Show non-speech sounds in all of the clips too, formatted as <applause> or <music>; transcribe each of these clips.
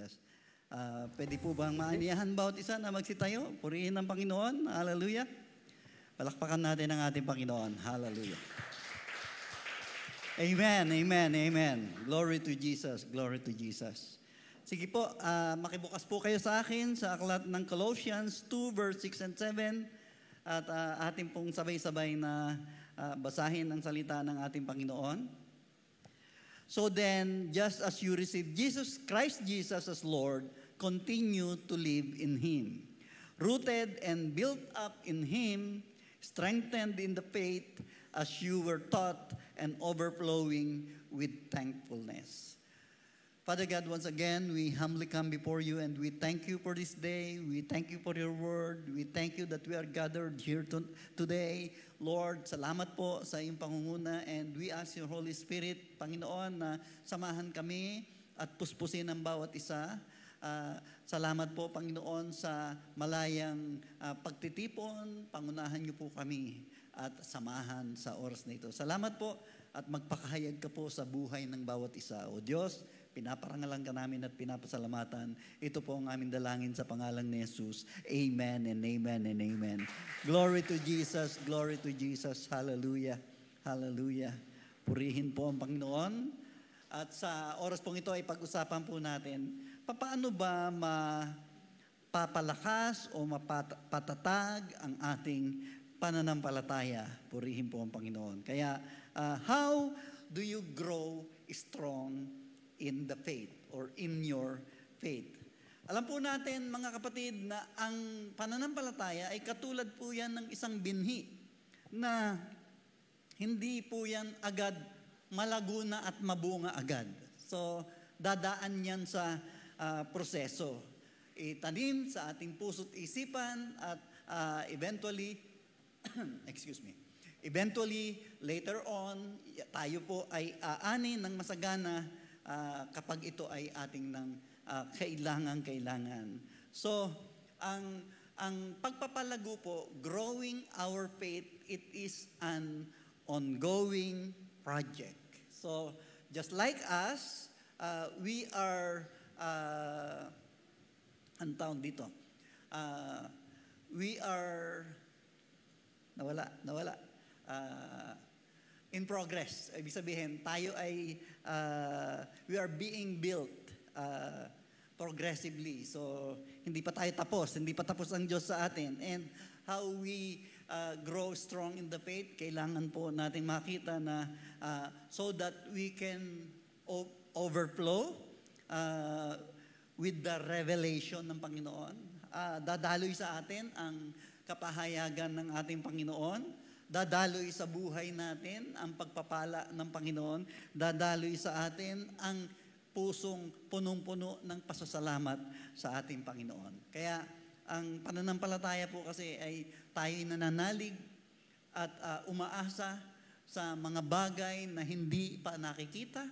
Jesus. Uh, pwede po bang maaniyahan bawat isa na magsitayo? Purihin ng Panginoon. Hallelujah. Palakpakan natin ang ating Panginoon. Hallelujah. Amen, amen, amen. Glory to Jesus, glory to Jesus. Sige po, uh, makibukas po kayo sa akin sa aklat ng Colossians 2 verse 6 and 7 at uh, ating pong sabay-sabay na uh, basahin ang salita ng ating Panginoon. So then, just as you receive Jesus Christ Jesus as Lord, continue to live in Him. Rooted and built up in Him, strengthened in the faith as you were taught, and overflowing with thankfulness. Father God, once again, we humbly come before you and we thank you for this day. We thank you for your word. We thank you that we are gathered here to, today. Lord, salamat po sa iyong pangunguna and we ask your Holy Spirit, Panginoon, na samahan kami at puspusin ang bawat isa. Uh, salamat po, Panginoon, sa malayang uh, pagtitipon. Pangunahan niyo po kami at samahan sa oras na ito. Salamat po at magpakahayag ka po sa buhay ng bawat isa. O Diyos, Pinaparangalan ka namin at pinapasalamatan. Ito po ang aming dalangin sa pangalan ni Jesus. Amen and amen and amen. Glory to Jesus, glory to Jesus. Hallelujah, hallelujah. Purihin po ang Panginoon. At sa oras pong ito ay pag-usapan po natin, paano ba mapapalakas o mapatatag ang ating pananampalataya? Purihin po ang Panginoon. Kaya, uh, how do you grow strong in the faith or in your faith. Alam po natin mga kapatid na ang pananampalataya ay katulad po yan ng isang binhi na hindi po yan agad malaguna at mabunga agad. So, dadaan yan sa uh, proseso. Itanim sa ating puso't isipan at uh, eventually, <clears throat> excuse me, eventually, later on, tayo po ay aani ng masagana uh, kapag ito ay ating ng uh, kailangan-kailangan. So, ang ang pagpapalago po, growing our faith, it is an ongoing project. So, just like us, uh, we are, uh, ang taon dito, uh, we are, nawala, nawala, uh, in progress. Ibig sabihin, tayo ay uh, we are being built uh, progressively. So, hindi pa tayo tapos. Hindi pa tapos ang Diyos sa atin. And how we uh, grow strong in the faith, kailangan po nating makita na uh, so that we can o- overflow uh, with the revelation ng Panginoon. Uh, dadaloy sa atin ang kapahayagan ng ating Panginoon Dadaloy sa buhay natin ang pagpapala ng Panginoon. Dadaloy sa atin ang pusong punong-puno ng pasasalamat sa ating Panginoon. Kaya ang pananampalataya po kasi ay tayo nananalig at uh, umaasa sa mga bagay na hindi pa nakikita,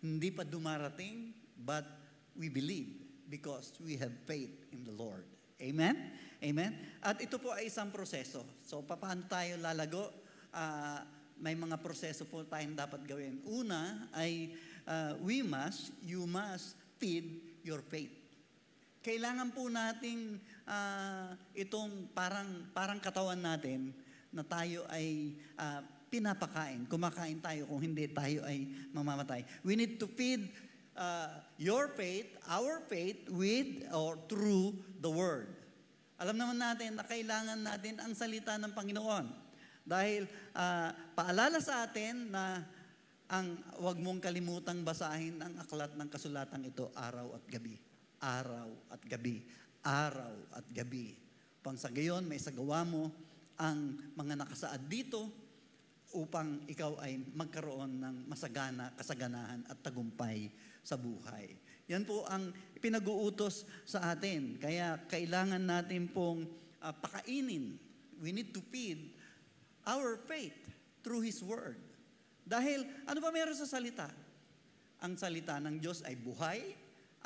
hindi pa dumarating, but we believe because we have faith in the Lord. Amen? Amen? At ito po ay isang proseso. So, paano tayo lalago? Uh, may mga proseso po tayong dapat gawin. Una ay uh, we must, you must feed your faith. Kailangan po nating uh, itong parang, parang katawan natin na tayo ay uh, pinapakain. Kumakain tayo kung hindi tayo ay mamamatay. We need to feed uh, your faith, our faith with or through the Word. Alam naman natin na kailangan natin ang salita ng Panginoon. Dahil uh, paalala sa atin na ang wag mong kalimutang basahin ang aklat ng kasulatang ito araw at gabi. Araw at gabi. Araw at gabi. Pang sa gayon, may sagawa mo ang mga nakasaad dito upang ikaw ay magkaroon ng masagana, kasaganahan at tagumpay sa buhay. Yan po ang pinag-uutos sa atin. Kaya kailangan natin pong uh, pakainin. We need to feed our faith through His Word. Dahil ano ba meron sa salita? Ang salita ng Diyos ay buhay,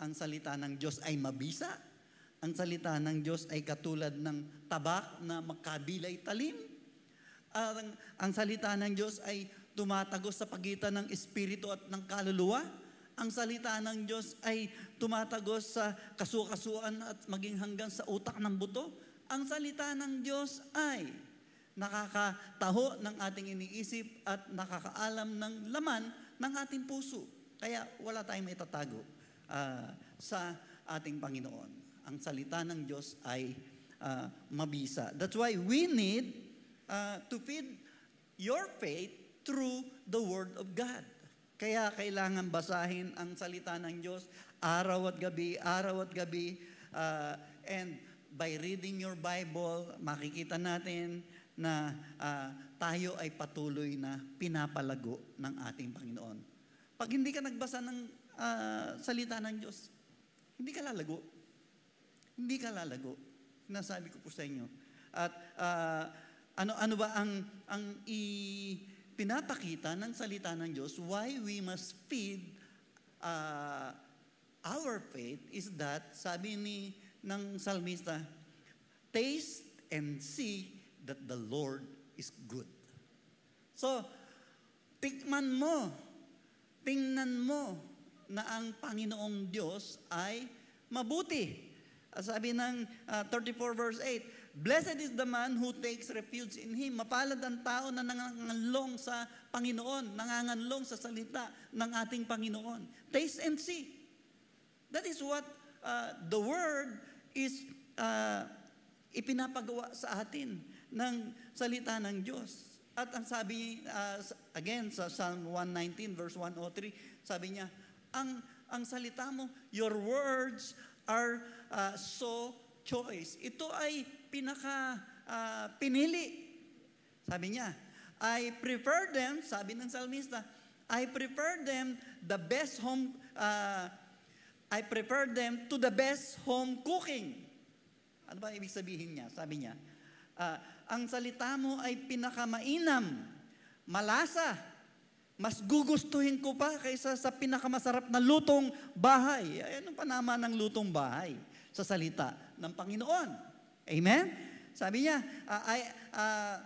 ang salita ng Diyos ay mabisa, ang salita ng Diyos ay katulad ng tabak na makabilay talim. Ang, ang salita ng Diyos ay tumatagos sa pagitan ng espiritu at ng kaluluwa ang salita ng Diyos ay tumatagos sa kasukasuan at maging hanggang sa utak ng buto. Ang salita ng Diyos ay nakakataho ng ating iniisip at nakakaalam ng laman ng ating puso. Kaya wala tayong maitatago ah, sa ating Panginoon. Ang salita ng Diyos ay ah, mabisa. That's why we need ah, to feed your faith through the Word of God. Kaya kailangan basahin ang salita ng Diyos araw at gabi, araw at gabi. ah, and by reading your Bible, makikita natin na ah, tayo ay patuloy na pinapalago ng ating Panginoon. Pag hindi ka nagbasa ng ah, salita ng Diyos, hindi ka lalago. Hindi ka lalago. Nasabi ko po sa inyo. At ah, ano ano ba ang ang i pinapakita ng salita ng Diyos why we must feed ah, our faith is that sabi ni ng salmista taste and see that the Lord is good. So, tikman mo, tingnan mo na ang Panginoong Diyos ay mabuti. Sabi ng ah, 34 verse 8, Blessed is the man who takes refuge in Him. Mapalad ang tao na nangangalong sa Panginoon, nangangalong sa salita ng ating Panginoon. Taste and see. That is what uh, the Word is uh, ipinapagawa sa atin ng salita ng Diyos. At ang sabi, uh, again, sa Psalm 119 verse 103, sabi niya, ang, ang salita mo, your words are uh, so choice. Ito ay pinaka uh, pinili. Sabi niya, I prefer them, sabi ng salmista, I prefer them the best home, uh, I prefer them to the best home cooking. Ano ba ibig sabihin niya? Sabi niya, ah, ang salita mo ay pinakamainam, malasa, mas gugustuhin ko pa kaysa sa pinakamasarap na lutong bahay. Ay, ano pa naman ang lutong bahay sa salita ng Panginoon? Amen? Sabi niya, ah, I, ah,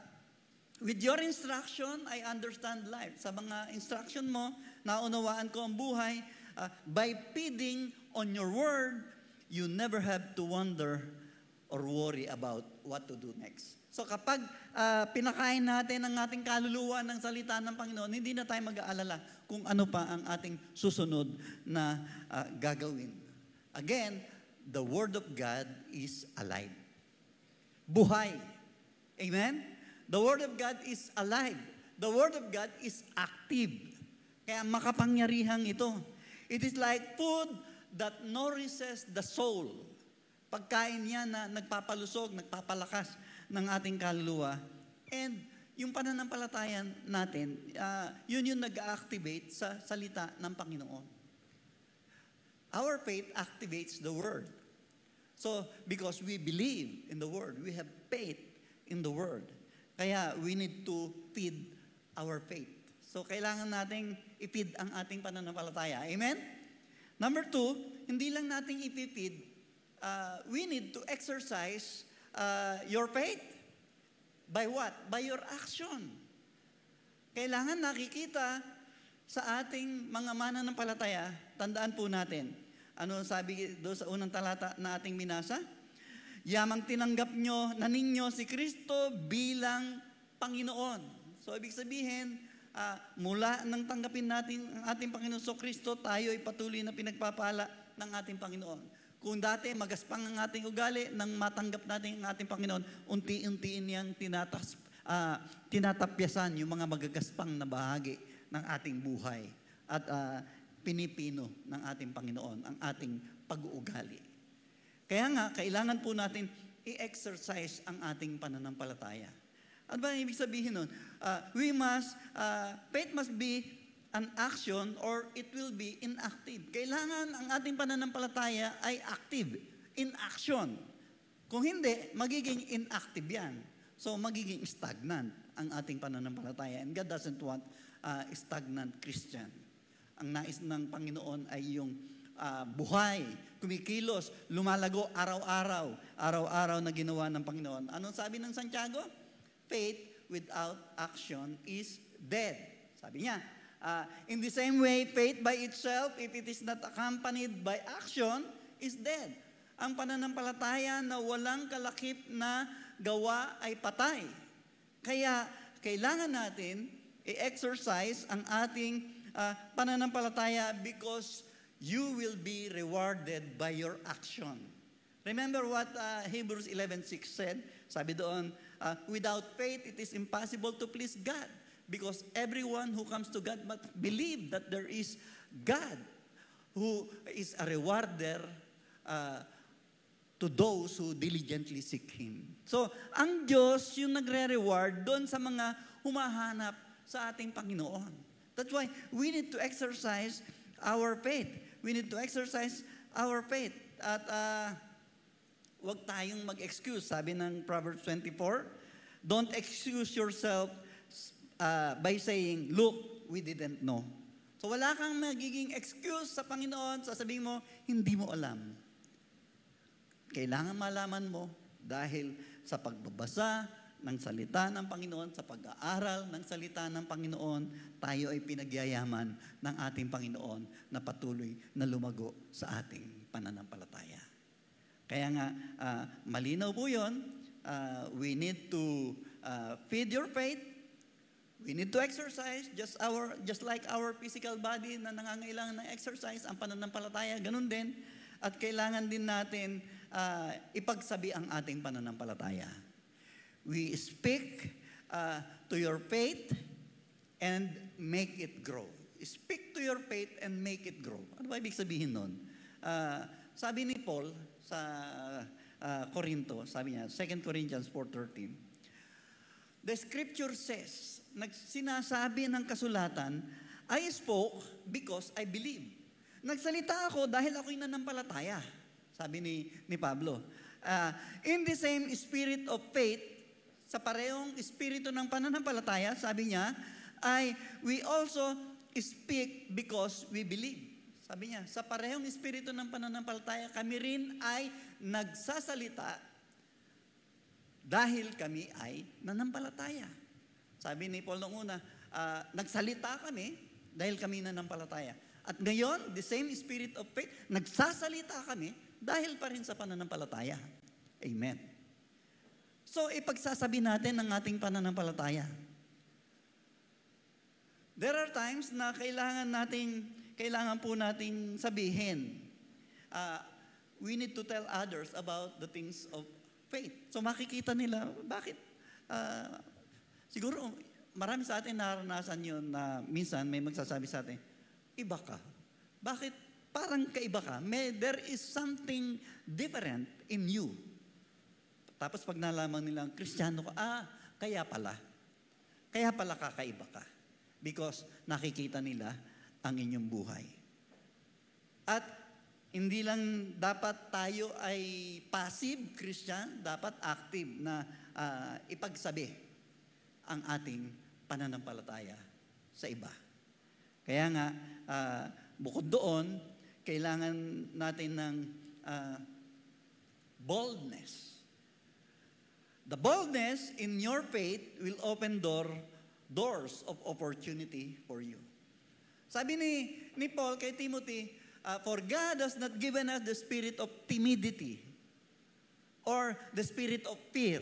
with your instruction, I understand life. Sa mga instruction mo, naunawaan ko ang buhay. Ah, by feeding on your word, you never have to wonder or worry about what to do next. So kapag ah, pinakain natin ang ating kaluluwa ng salita ng Panginoon, hindi na tayo mag-aalala kung ano pa ang ating susunod na ah, gagawin. Again, the Word of God is alive. Buhay. Amen? The Word of God is alive. The Word of God is active. Kaya makapangyarihang ito. It is like food that nourishes the soul. Pagkain niya na nagpapalusog, nagpapalakas ng ating kaluluwa. And yung pananampalatayan natin, ah, yun yung nag-activate sa salita ng Panginoon. Our faith activates the Word. So, because we believe in the Word, we have faith in the Word. Kaya we need to feed our faith. So, kailangan nating ipid ang ating pananampalataya. Amen? Number two, hindi lang nating ipipid, uh, we need to exercise uh, your faith. By what? By your action. Kailangan nakikita sa ating mga mananampalataya, tandaan po natin, ano sabi doon sa unang talata na ating minasa? Yamang tinanggap nyo na ninyo si Kristo bilang Panginoon. So, ibig sabihin, ah, mula nang tanggapin natin ang ating Panginoon so Kristo, tayo ay patuloy na pinagpapala ng ating Panginoon. Kung dati magaspang ang ating ugali, nang matanggap natin ang ating Panginoon, unti-untiin niyang tinatas, ah, tinatapyasan yung mga magagaspang na bahagi ng ating buhay. At ah, pinipino ng ating Panginoon ang ating pag-uugali. Kaya nga, kailangan po natin i-exercise ang ating pananampalataya. Ano ba ibig sabihin nun? Uh, we must, uh, faith must be an action or it will be inactive. Kailangan ang ating pananampalataya ay active, in action. Kung hindi, magiging inactive yan. So, magiging stagnant ang ating pananampalataya. And God doesn't want uh, stagnant Christian. Ang nais ng Panginoon ay yung ah, buhay, kumikilos, lumalago araw-araw, araw-araw na ginawa ng Panginoon. Anong sabi ng Santiago? Faith without action is dead. Sabi niya, Uh, in the same way, faith by itself, if it is not accompanied by action, is dead. Ang pananampalataya na walang kalakip na gawa ay patay. Kaya kailangan natin i-exercise ang ating uh, pananampalataya because you will be rewarded by your action. Remember what uh, Hebrews 11.6 said? Sabi doon, uh, without faith, it is impossible to please God. Because everyone who comes to God must believe that there is God who is a rewarder uh, to those who diligently seek Him. So, ang Diyos yung nagre-reward doon sa mga humahanap sa ating Panginoon. That's why we need to exercise our faith. We need to exercise our faith. At uh, wag tayong mag-excuse. Sabi ng Proverbs 24, don't excuse yourself uh, by saying, look, we didn't know. So wala kang magiging excuse sa Panginoon, sasabihin mo, hindi mo alam. Kailangan malaman mo dahil sa pagbabasa ng salita ng Panginoon, sa pag-aaral ng salita ng Panginoon, tayo ay pinagyayaman ng ating Panginoon na patuloy na lumago sa ating pananampalataya. Kaya nga, uh, malinaw po yun, uh, we need to uh, feed your faith, We need to exercise just our just like our physical body na nangangailangan ng exercise, ang pananampalataya ganun din at kailangan din natin uh, ipagsabi ang ating pananampalataya. We speak uh, to your faith and make it grow. Speak to your faith and make it grow. Ano ba ibig sabihin nun? Uh, sabi ni Paul sa uh, Corinto, sabi niya, 2 Corinthians 4.13, The scripture says, nagsinasabi ng kasulatan, I spoke because I believe. Nagsalita ako dahil ako'y nanampalataya. Sabi ni, ni Pablo. Uh, in the same spirit of faith, sa parehong espiritu ng pananampalataya, sabi niya, ay we also speak because we believe. Sabi niya, sa parehong espiritu ng pananampalataya, kami rin ay nagsasalita dahil kami ay nanampalataya. Sabi ni Paul noong una, uh, nagsalita kami dahil kami nanampalataya. At ngayon, the same spirit of faith, nagsasalita kami dahil pa rin sa pananampalataya. Amen. So, ipagsasabi natin ang ating pananampalataya. There are times na kailangan nating, kailangan po nating sabihin, uh, we need to tell others about the things of faith. So makikita nila, bakit uh, Siguro, marami sa atin naranasan yun na minsan may magsasabi sa atin, iba ka. Bakit parang kaiba ka? May, there is something different in you. Tapos pag nalaman nilang Kristiyano ka, ah, kaya pala. Kaya pala kakaiba ka. Because nakikita nila ang inyong buhay. At hindi lang dapat tayo ay passive Christian, dapat active na uh, ipagsabi ang ating pananampalataya sa iba. Kaya nga, uh, bukod doon, kailangan natin ng uh, boldness. The boldness in your faith will open door, doors of opportunity for you. Sabi ni, ni Paul kay Timothy, uh, For God has not given us the spirit of timidity or the spirit of fear,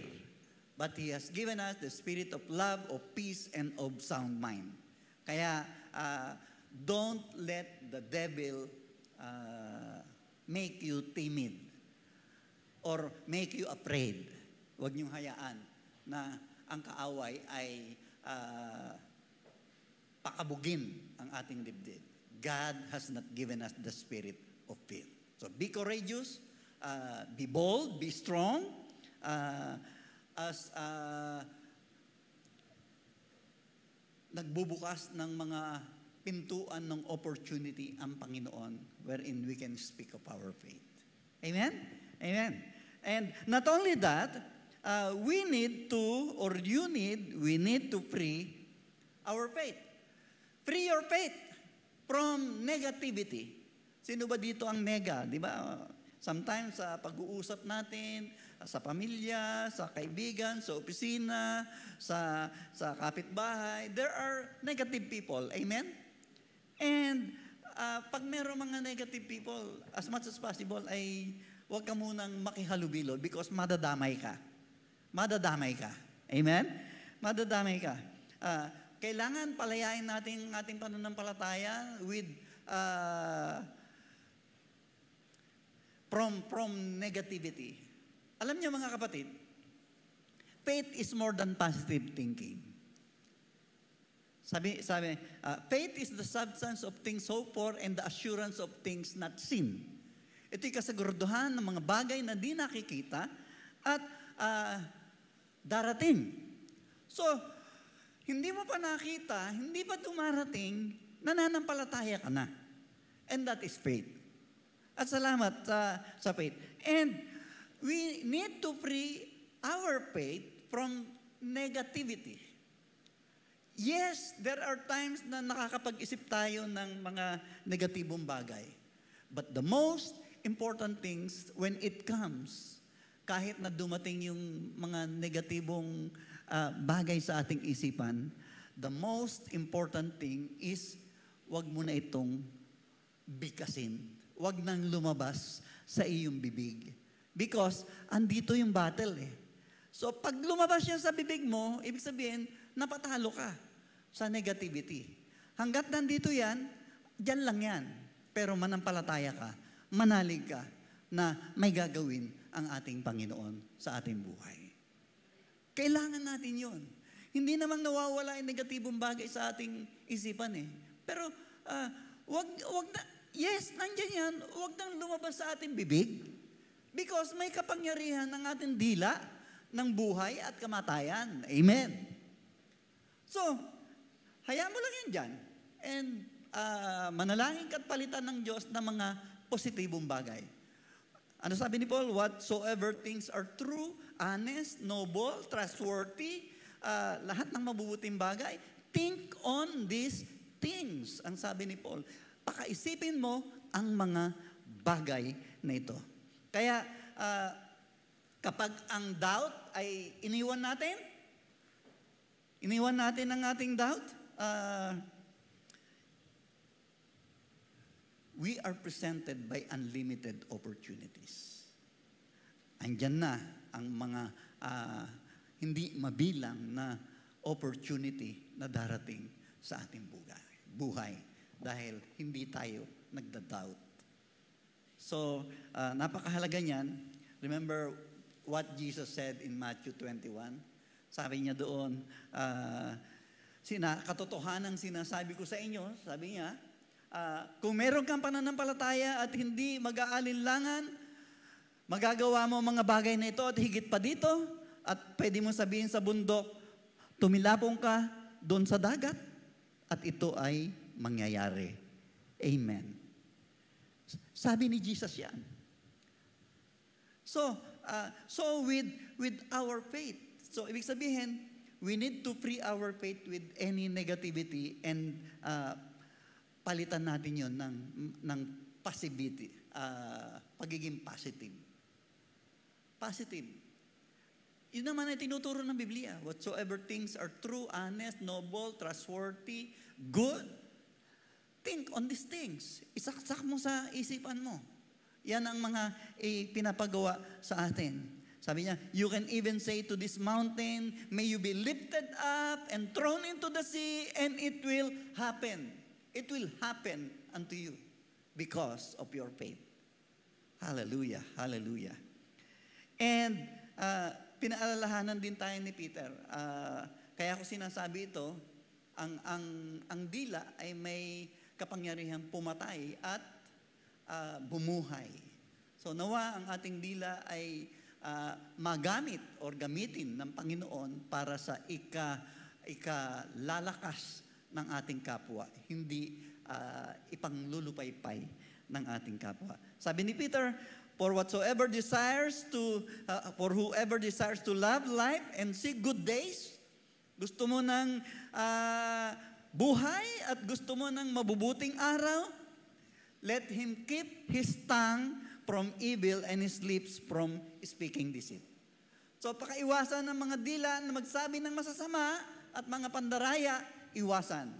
but He has given us the spirit of love, of peace, and of sound mind. Kaya, uh, don't let the devil uh, make you timid or make you afraid. Huwag niyong hayaan na ang kaaway ay uh, pakabugin ang ating dibdib. God has not given us the spirit of fear. So be courageous, uh, be bold, be strong, uh, as uh, nagbubukas ng mga pintuan ng opportunity ang Panginoon wherein we can speak of our faith. Amen? Amen. And not only that, uh, we need to, or you need, we need to free our faith. Free your faith from negativity. Sino ba dito ang nega? Di ba? Sometimes sa pag-uusap natin, sa pamilya, sa kaibigan, sa opisina, sa, sa kapitbahay. There are negative people. Amen? And uh, pag meron mga negative people, as much as possible ay huwag ka munang makihalubilo because madadamay ka. Madadamay ka. Amen? Madadamay ka. Uh, kailangan palayain natin ang ating pananampalataya with uh, from from negativity. Alam niyo mga kapatid, faith is more than positive thinking. Sabi, sabi, uh, faith is the substance of things hoped for and the assurance of things not seen. Ito'y kasaguraduhan ng mga bagay na di nakikita at uh, darating. So, hindi mo pa nakita, hindi pa dumarating, nananampalataya ka na. And that is faith. At salamat sa, sa faith. And we need to free our faith from negativity. Yes, there are times na nakakapag-isip tayo ng mga negatibong bagay. But the most important things when it comes, kahit na dumating yung mga negatibong uh, bagay sa ating isipan, the most important thing is wag mo na itong bikasin. Wag nang lumabas sa iyong bibig. Because andito yung battle eh. So pag lumabas yan sa bibig mo, ibig sabihin, napatalo ka sa negativity. Hanggat nandito yan, dyan lang yan. Pero manampalataya ka, manalig ka na may gagawin ang ating Panginoon sa ating buhay. Kailangan natin yon. Hindi namang nawawala yung negatibong bagay sa ating isipan eh. Pero uh, wag, wag na, yes, nandiyan yan, wag nang lumabas sa ating bibig. Because may kapangyarihan ng ating dila ng buhay at kamatayan. Amen. So, hayaan mo lang yan dyan. And uh, manalangin ka't palitan ng Diyos ng mga positibong bagay. Ano sabi ni Paul? Whatsoever things are true, honest, noble, trustworthy, uh, lahat ng mabubuting bagay, think on these things. Ang sabi ni Paul, pakaisipin mo ang mga bagay na ito. Kaya, uh, kapag ang doubt ay iniwan natin, iniwan natin ang ating doubt, uh, we are presented by unlimited opportunities. Andyan na ang mga uh, hindi mabilang na opportunity na darating sa ating buhay, buhay dahil hindi tayo nagda-doubt. So, uh, napakahalaga niyan. Remember what Jesus said in Matthew 21? Sabi niya doon, uh, sina, katotohanan sinasabi ko sa inyo, sabi niya, uh, kung meron kang pananampalataya at hindi mag-aalinlangan, magagawa mo mga bagay na ito at higit pa dito, at pwede mo sabihin sa bundok, tumilapong ka doon sa dagat, at ito ay mangyayari. Amen. Sabi ni Jesus yan. So, uh, so with, with our faith, so ibig sabihin, we need to free our faith with any negativity and uh, palitan natin yon ng, ng passivity, uh, pagiging positive. Positive. Yun naman ay tinuturo ng Biblia. Whatsoever things are true, honest, noble, trustworthy, good, Think on these things. Isaksak mo sa isipan mo. Yan ang mga eh, pinapagawa sa atin. Sabi niya, you can even say to this mountain, may you be lifted up and thrown into the sea, and it will happen. It will happen unto you because of your faith. Hallelujah, hallelujah. And uh, pinaalalahanan din tayo ni Peter. Uh, kaya ko sinasabi ito, ang, ang, ang dila ay may kapangyarihang pumatay at uh, bumuhay. So nawa ang ating dila ay uh, magamit or gamitin ng Panginoon para sa ika, ikalalakas ng ating kapwa, hindi uh, ipanglulupaypay ng ating kapwa. Sabi ni Peter, For whatsoever desires to, uh, for whoever desires to love life and see good days, gusto mo ng uh, buhay at gusto mo ng mabubuting araw, let him keep his tongue from evil and his lips from speaking deceit. So pakaiwasan ng mga dila na magsabi ng masasama at mga pandaraya, iwasan.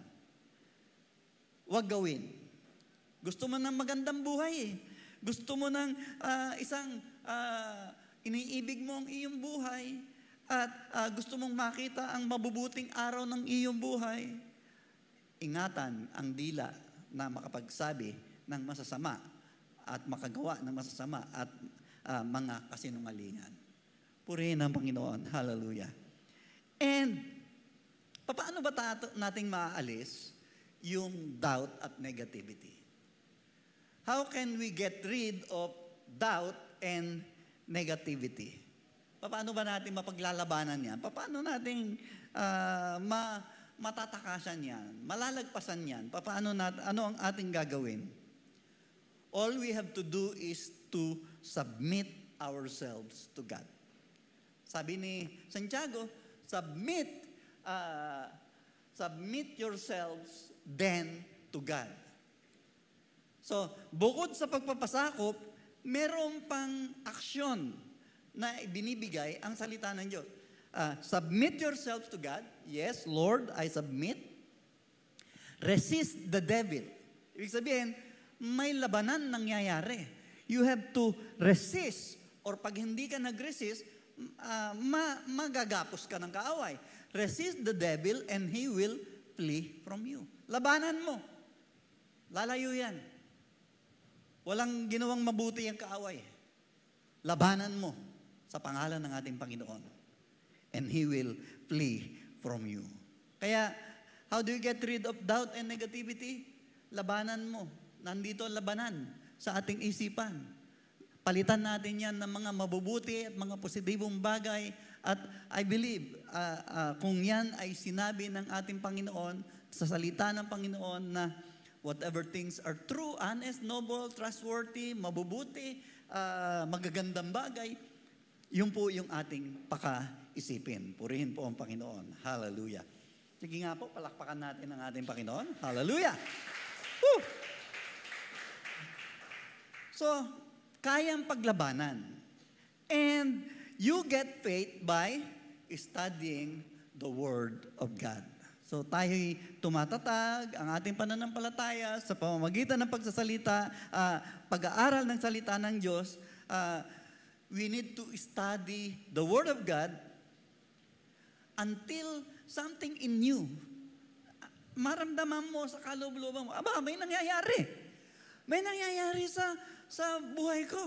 wag gawin. Gusto mo ng magandang buhay eh. Gusto mo ng ah, isang ah, iniibig mo ang iyong buhay at ah, gusto mong makita ang mabubuting araw ng iyong buhay. Ingatan ang dila na makapagsabi ng masasama at makagawa ng masasama at ah, mga kasinungalingan. Purihin ang Panginoon. Hallelujah. And paano ba tato, nating maaalis yung doubt at negativity? How can we get rid of doubt and negativity? Paano ba natin mapaglalabanan yan? Paano natin ah, ma, matatakasan yan? Malalagpasan yan? Paano nat, ano ang ating gagawin? All we have to do is to submit ourselves to God. Sabi ni Santiago, submit, ah, submit yourselves then to God. So, bukod sa pagpapasakop, meron pang aksyon na binibigay ang salita ng Diyos. Ah, submit yourselves to God. Yes, Lord, I submit. Resist the devil. Ibig sabihin, may labanan nangyayari. You have to resist or pag hindi ka nag-resist, ah, ma- magagapos ka ng kaaway. Resist the devil and he will flee from you. Labanan mo. Lalayo yan. Walang ginawang mabuti ang kaaway. Labanan mo sa pangalan ng ating Panginoon. And He will flee from you. Kaya, how do you get rid of doubt and negativity? Labanan mo. Nandito ang labanan sa ating isipan. Palitan natin yan ng mga mabubuti at mga positibong bagay. At I believe, ah, ah, kung yan ay sinabi ng ating Panginoon, sa salita ng Panginoon na whatever things are true, honest, noble, trustworthy, mabubuti, ah, magagandang bagay, yun po yung ating pakaisipin. Purihin po ang Panginoon. Hallelujah. Sige nga po, palakpakan natin ang ating Panginoon. Hallelujah. Woo! So, kayang paglabanan. And you get faith by studying the Word of God. So tayo'y tumatatag ang ating pananampalataya sa pamamagitan ng pagsasalita, ah, pag-aaral ng salita ng Diyos. ah, we need to study the Word of God until something in you, maramdaman mo sa kaloob-looban mo, aba, may nangyayari. May nangyayari sa sa buhay ko.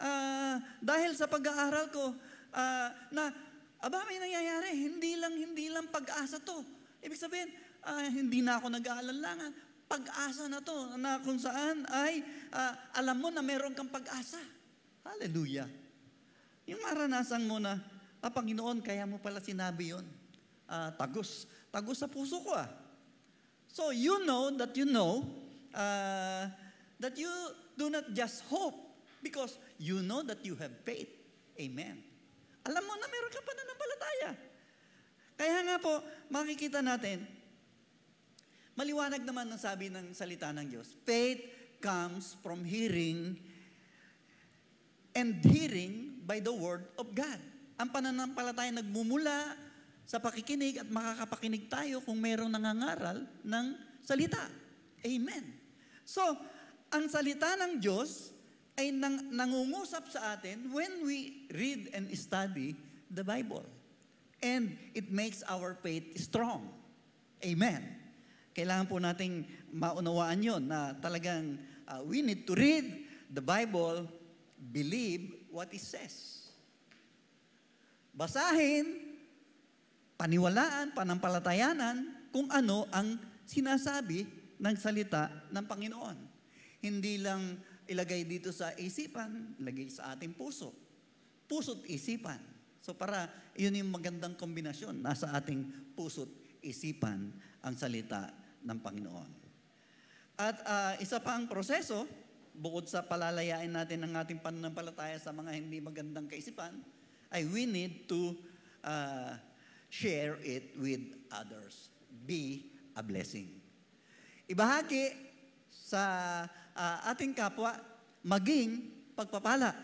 Ah, dahil sa pag-aaral ko, ah, na, aba, may nangyayari. Hindi lang, hindi lang pag-asa to. Ibig sabihin, ah, hindi na ako nag-aalalangan. Pag-asa na to, na kung saan ay, ah, alam mo na meron kang pag-asa. Hallelujah. Yung maranasan mo na, ah, Panginoon, kaya mo pala sinabi yon. Ah, tagos. Tagos sa puso ko ah. So you know that you know uh, that you do not just hope because you know that you have faith. Amen. Alam mo na meron kang pananampalataya. Kaya nga po, makikita natin, maliwanag naman ang sabi ng salita ng Diyos. Faith comes from hearing and hearing by the word of God. Ang pananampalataya nagmumula sa pakikinig at makakapakinig tayo kung mayroong nangangaral ng salita. Amen. So, ang salita ng Diyos ay nang, nangungusap sa atin when we read and study the Bible. And it makes our faith strong. Amen. Kailangan po nating maunawaan yon na talagang uh, we need to read the Bible, believe what it says. Basahin, paniwalaan, panampalatayanan kung ano ang sinasabi ng salita ng Panginoon. Hindi lang ilagay dito sa isipan, ilagay sa ating puso. Puso't isipan. So para yun yung magandang kombinasyon. Nasa ating puso't isipan ang salita ng Panginoon. At ah, isa pa ang proseso, bukod sa palalayain natin ang ating pananampalataya sa mga hindi magandang kaisipan, ay we need to ah, share it with others. Be a blessing. Ibahagi sa ah, ating kapwa, maging pagpapala.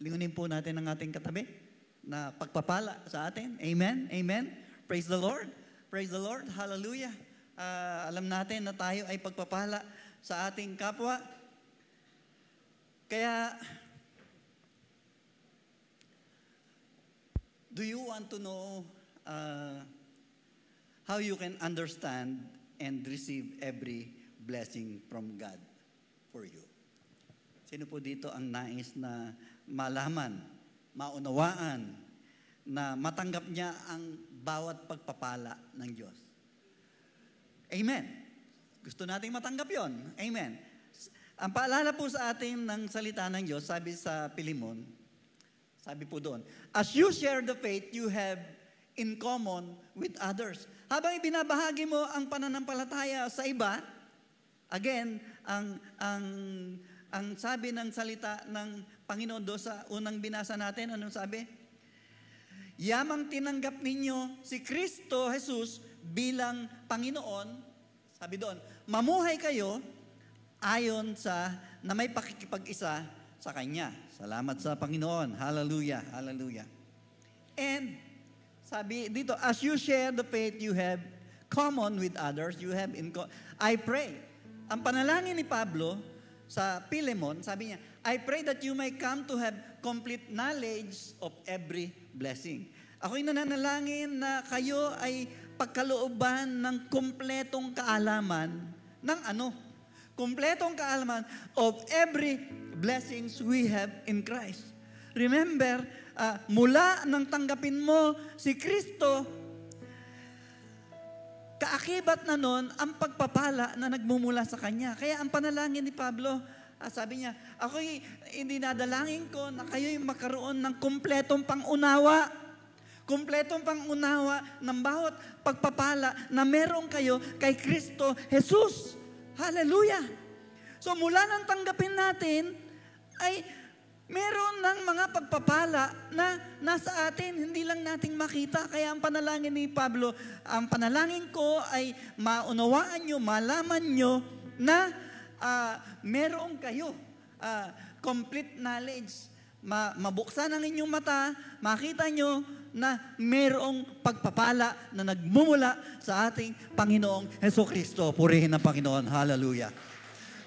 Lingunin po natin ang ating katabi na pagpapala sa atin. Amen? Amen? Praise the Lord. Praise the Lord. Hallelujah. ah, alam natin na tayo ay pagpapala sa ating kapwa. Kaya, do you want to know uh, how you can understand and receive every blessing from God for you? Sino po dito ang nais na malaman, maunawaan, na matanggap niya ang bawat pagpapala ng Diyos? Amen. Gusto nating matanggap yon. Amen. Ang paalala po sa atin ng salita ng Diyos, sabi sa Pilimon, sabi po doon, as you share the faith you have in common with others. Habang ibinabahagi mo ang pananampalataya sa iba, again, ang ang ang sabi ng salita ng Panginoon do sa unang binasa natin, anong sabi? Yamang tinanggap ninyo si Kristo Jesus bilang Panginoon, sabi doon, mamuhay kayo ayon sa na may pakikipag-isa sa Kanya. Salamat sa Panginoon. Hallelujah. Hallelujah. And sabi dito, as you share the faith you have common with others, you have in co- I pray. Ang panalangin ni Pablo sa Pilemon, sabi niya, I pray that you may come to have complete knowledge of every blessing. Ako'y nananalangin na kayo ay pagkalooban ng kumpletong kaalaman ng ano? Kumpletong kaalaman of every blessings we have in Christ. Remember, uh, mula nang tanggapin mo si Kristo, kaakibat na nun ang pagpapala na nagmumula sa Kanya. Kaya ang panalangin ni Pablo, ah, sabi niya, ako'y hindi nadalangin ko na kayo'y makaroon ng kumpletong pangunawa. Kumpletong pangunawa ng bawat pagpapala na meron kayo kay Kristo Jesus. Hallelujah! So mula nang tanggapin natin, ay meron ng mga pagpapala na nasa atin, hindi lang nating makita. Kaya ang panalangin ni Pablo, ang panalangin ko ay maunawaan nyo, malaman nyo na uh, meron kayo uh, complete knowledge. Ma- mabuksan ang inyong mata, makita nyo na merong pagpapala na nagmumula sa ating Panginoong Heso Kristo. Purihin ang Panginoon. Hallelujah.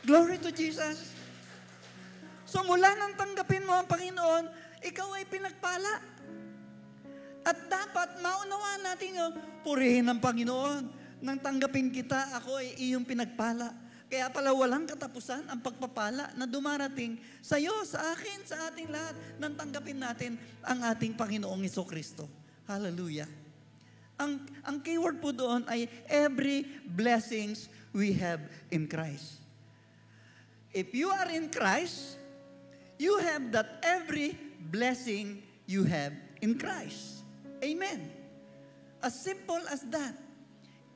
Glory to Jesus. So mula nang tanggapin mo ang Panginoon, ikaw ay pinagpala. At dapat maunawaan natin yung purihin ng Panginoon. Nang tanggapin kita, ako ay iyong pinagpala. Kaya pala walang katapusan ang pagpapala na dumarating sa iyo, sa akin, sa ating lahat, nang tanggapin natin ang ating Panginoong Iso Kristo. Hallelujah. Ang, ang keyword po doon ay every blessings we have in Christ. If you are in Christ, you have that every blessing you have in Christ. Amen. As simple as that.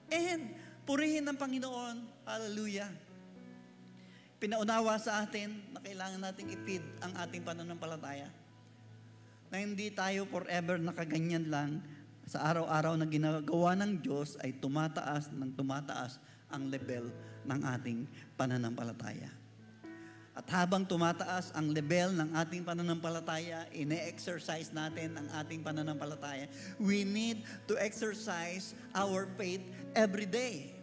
And purihin ng Panginoon. Hallelujah. Pinaunawa sa atin na kailangan nating ipid ang ating pananampalataya. Na hindi tayo forever nakaganyan lang sa araw-araw na ginagawa ng Diyos ay tumataas ng tumataas ang level ng ating pananampalataya. At habang tumataas ang level ng ating pananampalataya, ine-exercise natin ang ating pananampalataya, we need to exercise our faith every day.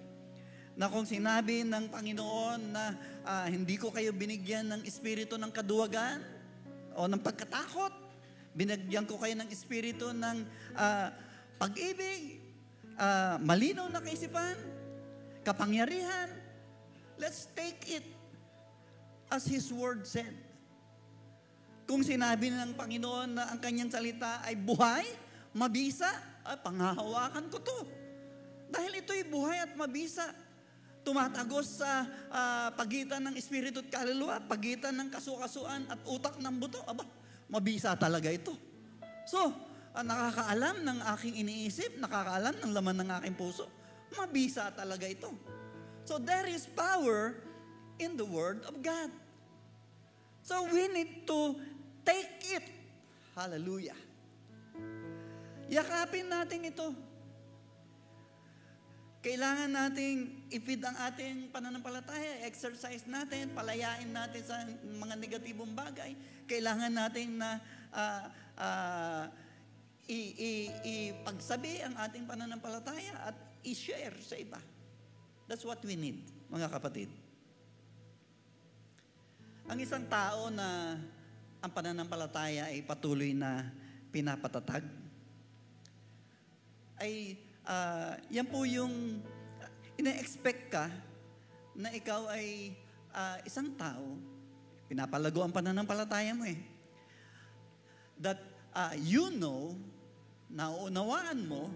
Na kung sinabi ng Panginoon na uh, hindi ko kayo binigyan ng espiritu ng kaduwagan o ng pagkatakot, binigyan ko kayo ng espiritu ng uh, pag-ibig, uh, malinaw na kaisipan, kapangyarihan. Let's take it as His Word said. Kung sinabi ng Panginoon na ang kanyang salita ay buhay, mabisa, ay panghahawakan ko to. Dahil ito'y buhay at mabisa. Tumatagos sa uh, pagitan ng espiritu at kaluluwa, pagitan ng kasukasuan at utak ng buto. Aba, mabisa talaga ito. So, uh, nakakaalam ng aking iniisip, nakakaalam ng laman ng aking puso. Mabisa talaga ito. So there is power in the Word of God. So we need to take it. Hallelujah. Yakapin natin ito. Kailangan nating ipid ang ating pananampalataya, exercise natin, palayain natin sa mga negatibong bagay. Kailangan nating na uh, uh, ipagsabi ang ating pananampalataya at i-share sa iba. That's what we need, mga kapatid. Ang isang tao na ang pananampalataya ay patuloy na pinapatatag, ay uh, yan po yung ina-expect ka na ikaw ay uh, isang tao, pinapalago ang pananampalataya mo eh. That uh, you know, nauunawaan mo,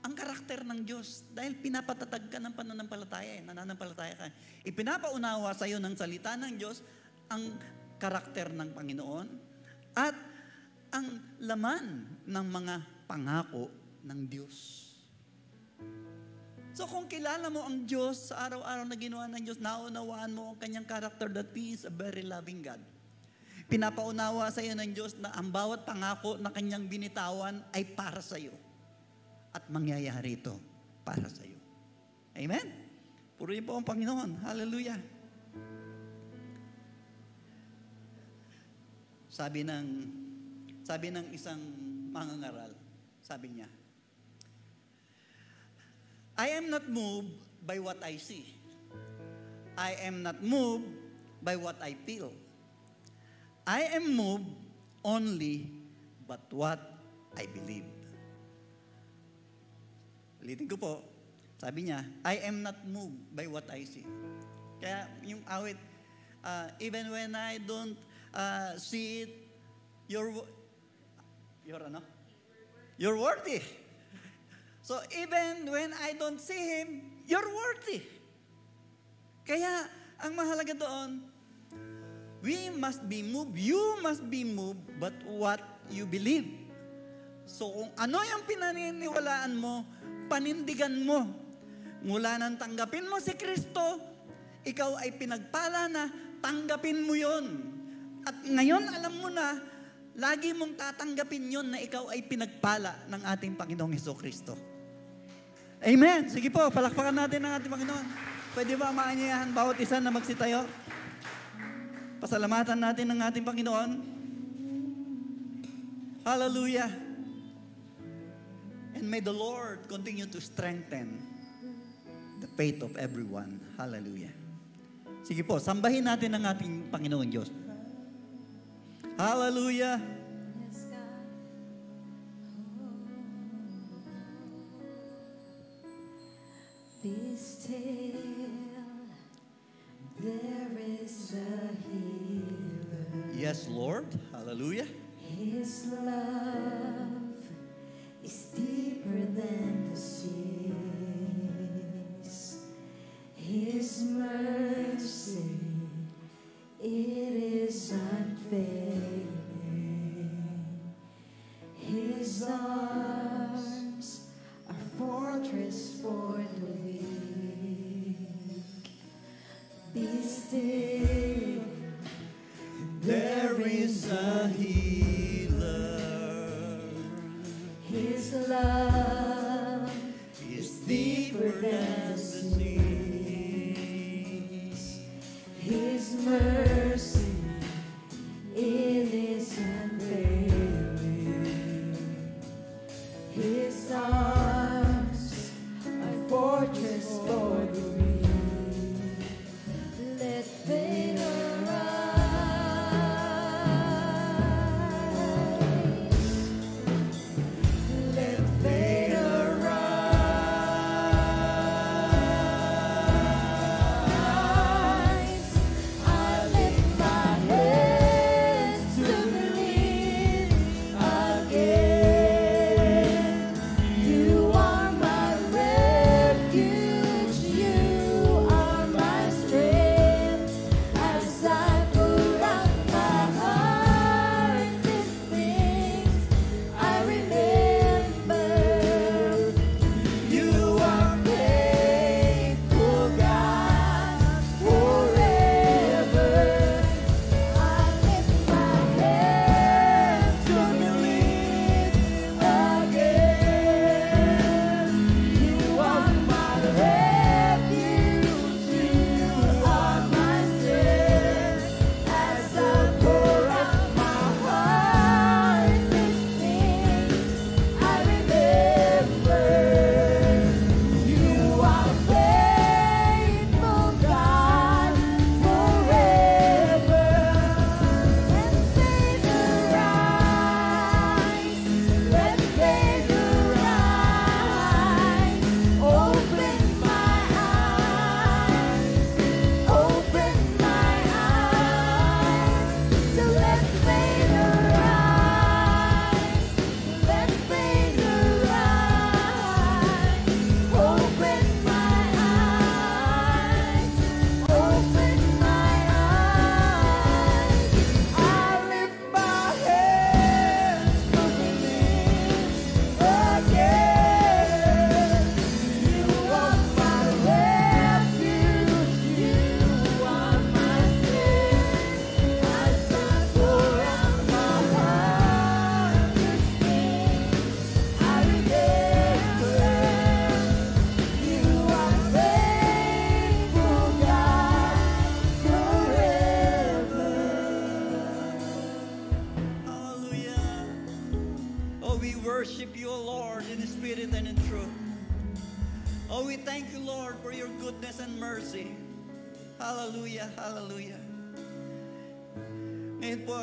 ang karakter ng Diyos. Dahil pinapatatag ka ng pananampalataya, eh, nananampalataya ka. Ipinapaunawa sa iyo ng salita ng Diyos ang karakter ng Panginoon at ang laman ng mga pangako ng Diyos. So kung kilala mo ang Diyos sa araw-araw na ginawa ng Diyos, naunawaan mo ang kanyang character that He is a very loving God. Pinapaunawa sa iyo ng Diyos na ang bawat pangako na kanyang binitawan ay para sa iyo. At mangyayari ito para sa iyo. Amen? Purihin po ang Panginoon. Hallelujah. Sabi ng sabi ng isang mangangaral, sabi niya, I am not moved by what I see. I am not moved by what I feel. I am moved only but what I believe. Ulitin ko po, sabi niya, I am not moved by what I see. Kaya yung awit, uh, even when I don't uh, see it, you're, you're ano? You're worthy. So even when I don't see Him, you're worthy. Kaya ang mahalaga doon, we must be moved, you must be moved, but what you believe. So kung ano yung pinaniniwalaan mo, panindigan mo. Mula nang tanggapin mo si Kristo, ikaw ay pinagpala na tanggapin mo yon. At ngayon alam mo na, lagi mong tatanggapin yon na ikaw ay pinagpala ng ating Panginoong Heso Kristo. Amen. Sige po, palakpakan natin ang ating Panginoon. Pwede ba maanyayahan bawat isa na magsitayo? Pasalamatan natin ng ating Panginoon. Hallelujah. And may the Lord continue to strengthen the faith of everyone. Hallelujah. Sige po, sambahin natin ang ating Panginoon Diyos. Hallelujah. Yes, Lord. Hallelujah.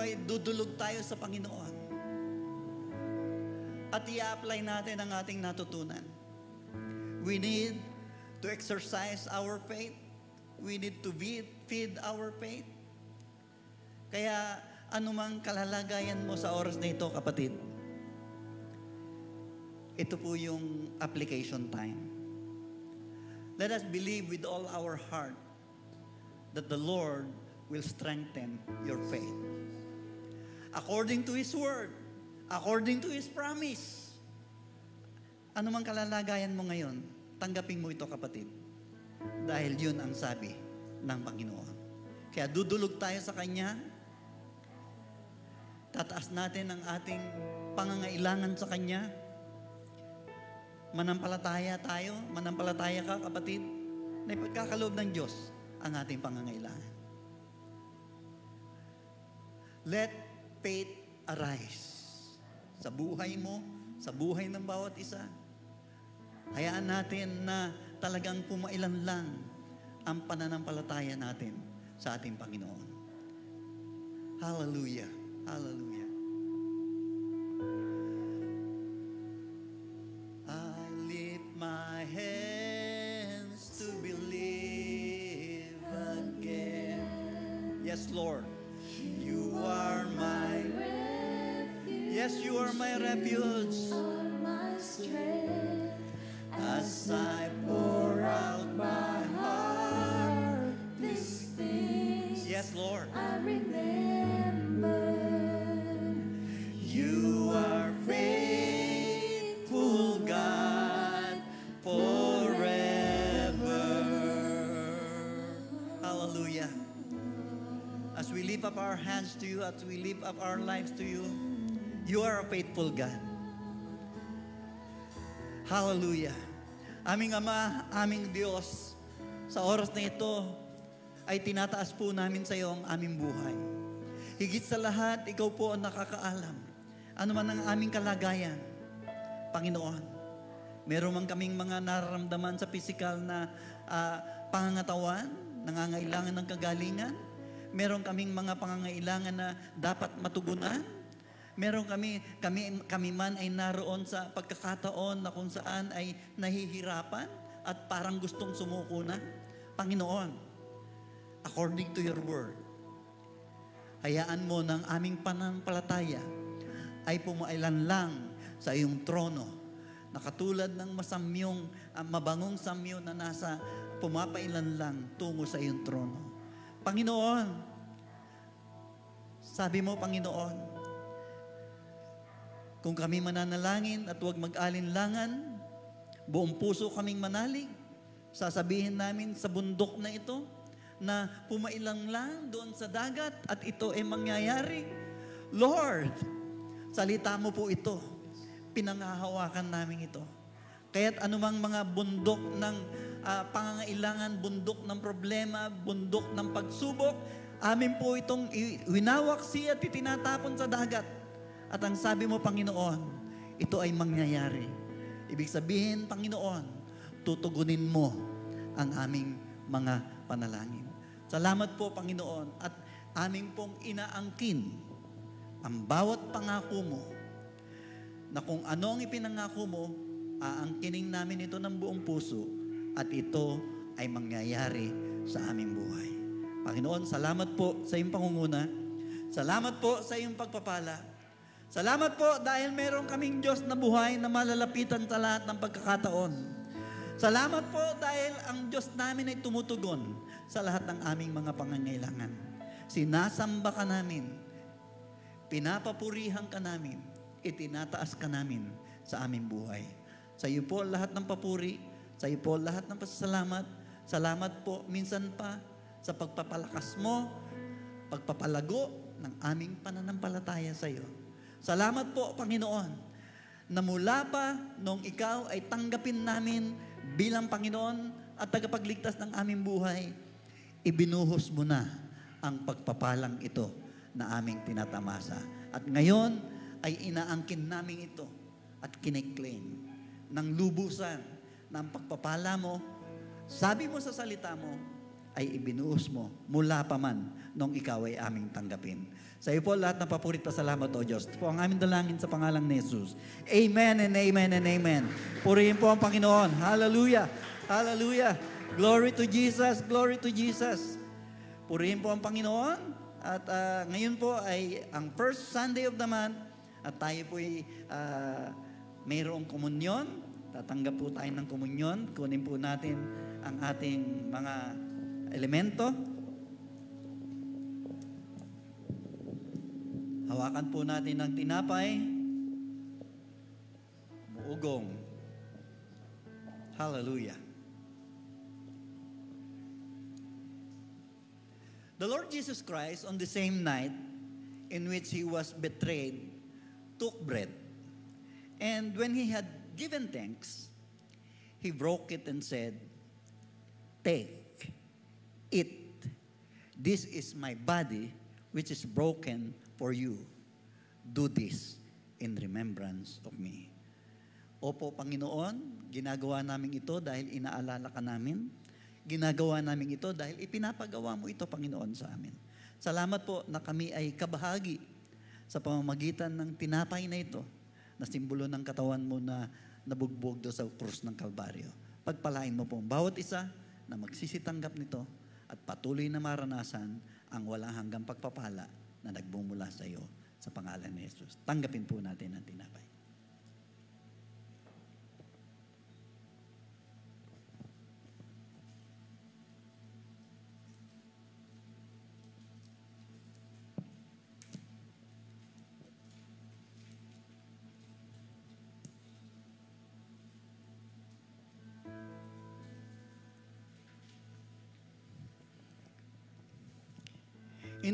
Ay dudulog tayo sa Panginoon. At i-apply natin ang ating natutunan. We need to exercise our faith. We need to feed, feed our faith. Kaya anumang kalalagayan mo sa oras na ito, kapatid, ito po yung application time. Let us believe with all our heart that the Lord will strengthen your faith. According to His Word, according to His promise. Ano mang kalalagayan mo ngayon, tanggapin mo ito kapatid. Dahil yun ang sabi ng Panginoon. Kaya dudulog tayo sa Kanya, tataas natin ang ating pangangailangan sa Kanya, manampalataya tayo, manampalataya ka kapatid, na ipagkakaloob ng Diyos ang ating pangangailangan. Let faith arise sa buhay mo, sa buhay ng bawat isa. Hayaan natin na talagang pumailan lang ang pananampalataya natin sa ating Panginoon. Hallelujah. Hallelujah. I lift my hands to believe again. Yes, Lord. Yes, you are my refuge. My strength, as I pour out my heart. Yes, Lord. I remember. You are faithful, God, forever. Hallelujah. As we lift up our hands to you, as we lift up our lives to you, you are a faithful God. Hallelujah. Aming Ama, aming Diyos, sa oras na ito, ay tinataas po namin sa iyo ang aming buhay. Higit sa lahat, ikaw po ang nakakaalam. Ano man ang aming kalagayan, Panginoon. Meron man kaming mga nararamdaman sa physical na ah, pangangatawan, nangangailangan ng kagalingan. Meron kaming mga pangangailangan na dapat matugunan. Meron kami, kami, kami man ay naroon sa pagkakataon na kung saan ay nahihirapan at parang gustong sumuko na. Panginoon, according to your word, hayaan mo ng aming pananampalataya ay pumailan lang sa iyong trono na katulad ng masamyong, ah, mabangong samyo na nasa pumapailan lang tungo sa iyong trono. Panginoon, sabi mo, Panginoon, kung kami mananalangin at huwag mag-alinlangan, buong puso kaming manalig, sasabihin namin sa bundok na ito na pumailang lang doon sa dagat at ito ay mangyayari. Lord, salita mo po ito. Pinangahawakan namin ito. Kaya't anumang mga bundok ng ah, pangangailangan, bundok ng problema, bundok ng pagsubok, amin po itong i- winawaksi at itinatapon sa dagat. At ang sabi mo, Panginoon, ito ay mangyayari. Ibig sabihin, Panginoon, tutugunin mo ang aming mga panalangin. Salamat po, Panginoon, at aming pong inaangkin ang bawat pangako mo na kung ano ang ipinangako mo, aangkinin namin ito ng buong puso at ito ay mangyayari sa aming buhay. Panginoon, salamat po sa iyong pangunguna. Salamat po sa iyong pagpapala. Salamat po dahil meron kaming Diyos na buhay na malalapitan sa lahat ng pagkakataon. Salamat po dahil ang Diyos namin ay tumutugon sa lahat ng aming mga pangangailangan. Sinasamba ka namin, pinapapurihan ka namin, itinataas ka namin sa aming buhay. Sa iyo po lahat ng papuri, sa iyo po lahat ng pasasalamat. Salamat po minsan pa sa pagpapalakas mo, pagpapalago ng aming pananampalataya sa iyo. Salamat po, Panginoon, na mula pa nung ikaw ay tanggapin namin bilang Panginoon at tagapagligtas ng aming buhay, ibinuhos mo na ang pagpapalang ito na aming tinatamasa. At ngayon ay inaangkin namin ito at kiniklaim ng lubusan ng pagpapala mo, sabi mo sa salita mo, ay ibinuhos mo mula pa man nung ikaw ay aming tanggapin. Sa iyo po lahat ng papurit pa salamat o Diyos. Ito po ang aming dalangin sa pangalang ni Jesus. Amen and amen and amen. Purihin po ang Panginoon. Hallelujah. Hallelujah. Glory to Jesus. Glory to Jesus. Purihin po ang Panginoon. At ah, ngayon po ay ang first Sunday of the month. At tayo po ay ah, mayroong komunyon. Tatanggap po tayo ng komunyon. Kunin po natin ang ating mga elemento. Hawakan po natin ng tinapay. Muugong. Hallelujah. The Lord Jesus Christ, on the same night in which he was betrayed, took bread. And when he had given thanks, he broke it and said, Take, eat. This is my body, which is broken for you. Do this in remembrance of me. Opo, Panginoon, ginagawa namin ito dahil inaalala ka namin. Ginagawa namin ito dahil ipinapagawa mo ito, Panginoon, sa amin. Salamat po na kami ay kabahagi sa pamamagitan ng tinapay na ito na simbolo ng katawan mo na nabugbog do sa krus ng Kalbaryo. Pagpalain mo po ang bawat isa na magsisitanggap nito at patuloy na maranasan ang walang hanggang pagpapala na nagbumula sa iyo sa pangalan ni Jesus. Tanggapin po natin ang tinapay.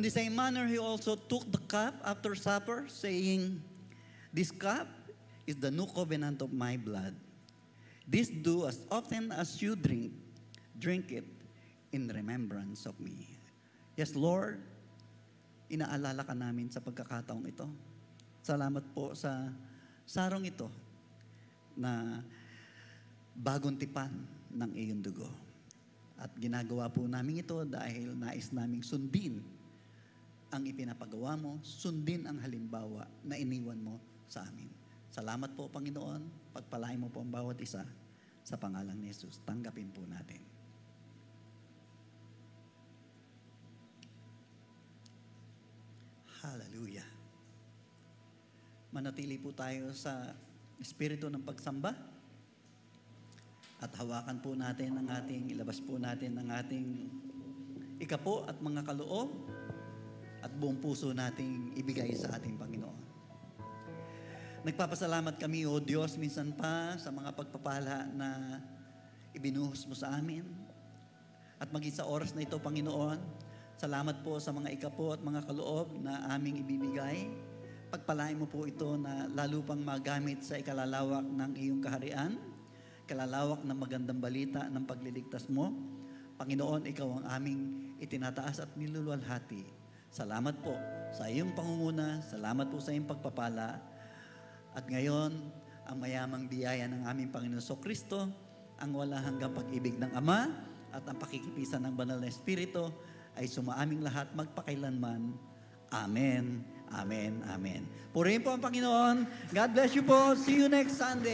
In the same manner, he also took the cup after supper, saying, This cup is the new covenant of my blood. This do as often as you drink, drink it in remembrance of me. Yes, Lord, inaalala ka namin sa pagkakataong ito. Salamat po sa sarong ito na bagong tipan ng iyong dugo. At ginagawa po namin ito dahil nais naming sundin ang ipinapagawa mo, sundin ang halimbawa na iniwan mo sa amin. Salamat po, Panginoon. Pagpalain mo po ang bawat isa sa pangalang ni Jesus. Tanggapin po natin. Hallelujah. Manatili po tayo sa espiritu ng pagsamba. At hawakan po natin ang ating, ilabas po natin ang ating ikapo at mga kaloob at buong puso nating ibigay sa ating Panginoon. Nagpapasalamat kami, O Diyos, minsan pa sa mga pagpapala na ibinuhos mo sa amin. At maging sa oras na ito, Panginoon, salamat po sa mga ikapo at mga kaloob na aming ibibigay. Pagpalain mo po ito na lalo pang magamit sa ikalalawak ng iyong kaharian, kalalawak ng magandang balita ng pagliligtas mo. Panginoon, ikaw ang aming itinataas at niluluwalhati. Salamat po sa iyong pangunguna, salamat po sa iyong pagpapala. At ngayon, ang mayamang biyaya ng aming Panginoon So Kristo, ang wala hanggang pag-ibig ng Ama at ang pakikipisan ng Banal na Espiritu ay sumaaming lahat magpakailanman. Amen, Amen, Amen. Purihin po ang Panginoon. God bless you po. See you next Sunday.